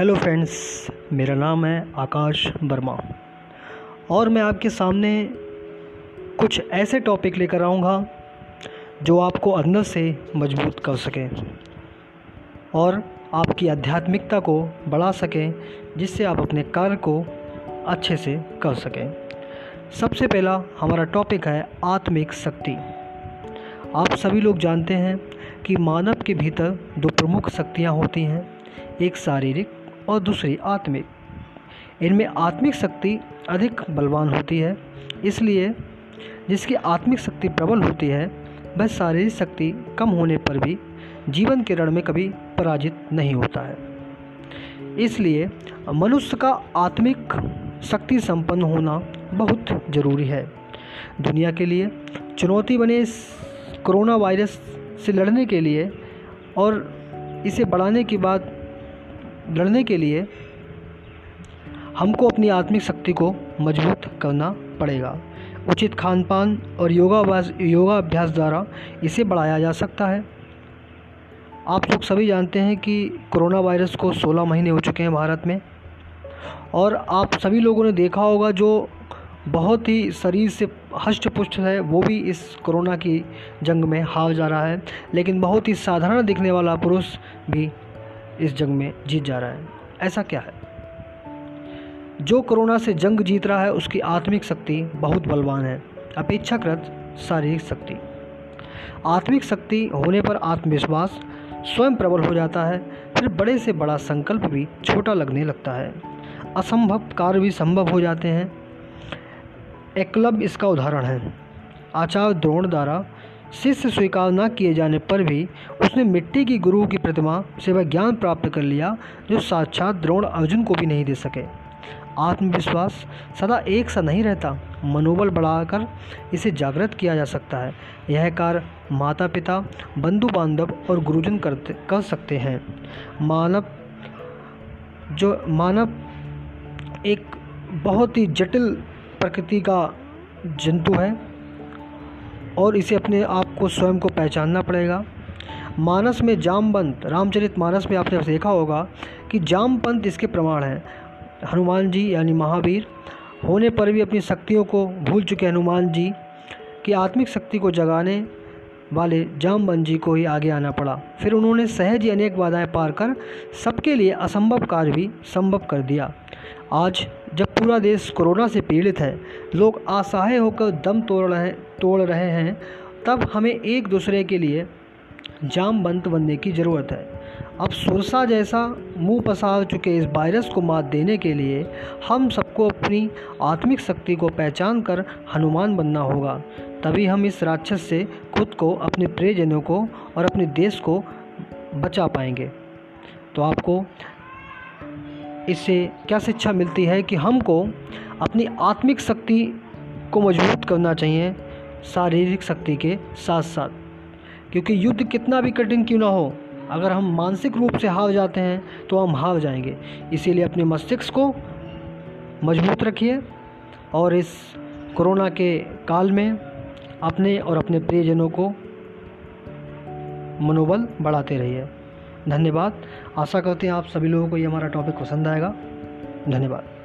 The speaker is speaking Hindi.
हेलो फ्रेंड्स, मेरा नाम है आकाश वर्मा और मैं आपके सामने कुछ ऐसे टॉपिक लेकर आऊँगा जो आपको अंदर से मज़बूत कर सकें और आपकी आध्यात्मिकता को बढ़ा सकें, जिससे आप अपने कार्य को अच्छे से कर सकें। सबसे पहला हमारा टॉपिक है आत्मिक शक्ति। आप सभी लोग जानते हैं कि मानव के भीतर दो प्रमुख शक्तियाँ होती हैं, एक शारीरिक और दूसरी आत्मिक। इनमें आत्मिक शक्ति अधिक बलवान होती है, इसलिए जिसकी आत्मिक शक्ति प्रबल होती है, वह शारीरिक शक्ति कम होने पर भी जीवन के रण में कभी पराजित नहीं होता है। इसलिए मनुष्य का आत्मिक शक्ति संपन्न होना बहुत ज़रूरी है। दुनिया के लिए चुनौती बने कोरोना वायरस से लड़ने के लिए और इसे बढ़ाने के बाद लड़ने के लिए हमको अपनी आत्मिक शक्ति को मज़बूत करना पड़ेगा। उचित खान पान और योगाभ्यास योगाभ्यास द्वारा इसे बढ़ाया जा सकता है। आप लोग सभी जानते हैं कि कोरोना वायरस को 16 महीने हो चुके हैं भारत में और आप सभी लोगों ने देखा होगा जो बहुत ही शरीर से हष्ट पुष्ट है, वो भी इस कोरोना की जंग में हार जा रहा है। लेकिन बहुत ही साधारण दिखने वाला पुरुष भी इस जंग में जीत जा रहा है। ऐसा क्या है? जो कोरोना से जंग जीत रहा है, उसकी आत्मिक शक्ति बहुत बलवान है। अपेक्षाकृत शारीरिक शक्ति। आत्मिक शक्ति होने पर आत्मविश्वास स्वयं प्रबल हो जाता है, फिर बड़े से बड़ा संकल्प भी छोटा लगने लगता है। असंभव कार्य भी संभव हो जाते हैं। एकलव्य इसका उदाहरण है। आचार्य द्रोण द्वारा शिष्य स्वीकार न किए जाने पर भी उसने मिट्टी की गुरु की प्रतिमा से वह ज्ञान प्राप्त कर लिया, जो साक्षात द्रोण अर्जुन को भी नहीं दे सके। आत्मविश्वास सदा एक सा नहीं रहता, मनोबल बढ़ाकर इसे जागृत किया जा सकता है। यह कार्य माता पिता बंधु बांधव और गुरुजन करते, कर सकते हैं। मानव, जो मानव एक बहुत ही जटिल प्रकृति का जंतु है। और इसे अपने आप को स्वयं को पहचानना पड़ेगा। मानस में जामबंत, रामचरित मानस में आपने देखा होगा कि जामपंत इसके प्रमाण हैं। हनुमान जी यानी महावीर होने पर भी अपनी शक्तियों को भूल चुके हनुमान जी की आत्मिक शक्ति को जगाने वाले जामबंद जी को ही आगे आना पड़ा। फिर उन्होंने सहज ही अनेक बाधाएँ पार कर सबके लिए असंभव कार्य भी संभव कर दिया। आज जब पूरा देश कोरोना से पीड़ित है, लोग असहाय होकर दम तोड़ रहे तोड़ रहे हैं, तब हमें एक दूसरे के लिए जाम बंद बनने की ज़रूरत है। अब सुरसा जैसा मुँह पसार चुके इस वायरस को मात देने के लिए हम सबको अपनी आत्मिक शक्ति को पहचान कर हनुमान बनना होगा। तभी हम इस राक्षस से खुद को, अपने प्रियजनों को और अपने देश को बचा पाएँगे। तो आपको इससे क्या शिक्षा मिलती है कि हमको अपनी आत्मिक शक्ति को मज़बूत करना चाहिए, शारीरिक शक्ति के साथ साथ क्योंकि युद्ध कितना भी कठिन क्यों ना हो, अगर हम मानसिक रूप से हार जाते हैं तो हम हार जाएँगे। इसीलिए अपने मस्तिष्क को मज़बूत रखिए और इस कोरोना के काल में अपने और अपने प्रियजनों को मनोबल बढ़ाते रहिए। धन्यवाद। आशा करते हैं आप सभी लोगों को ये हमारा टॉपिक पसंद आएगा। धन्यवाद।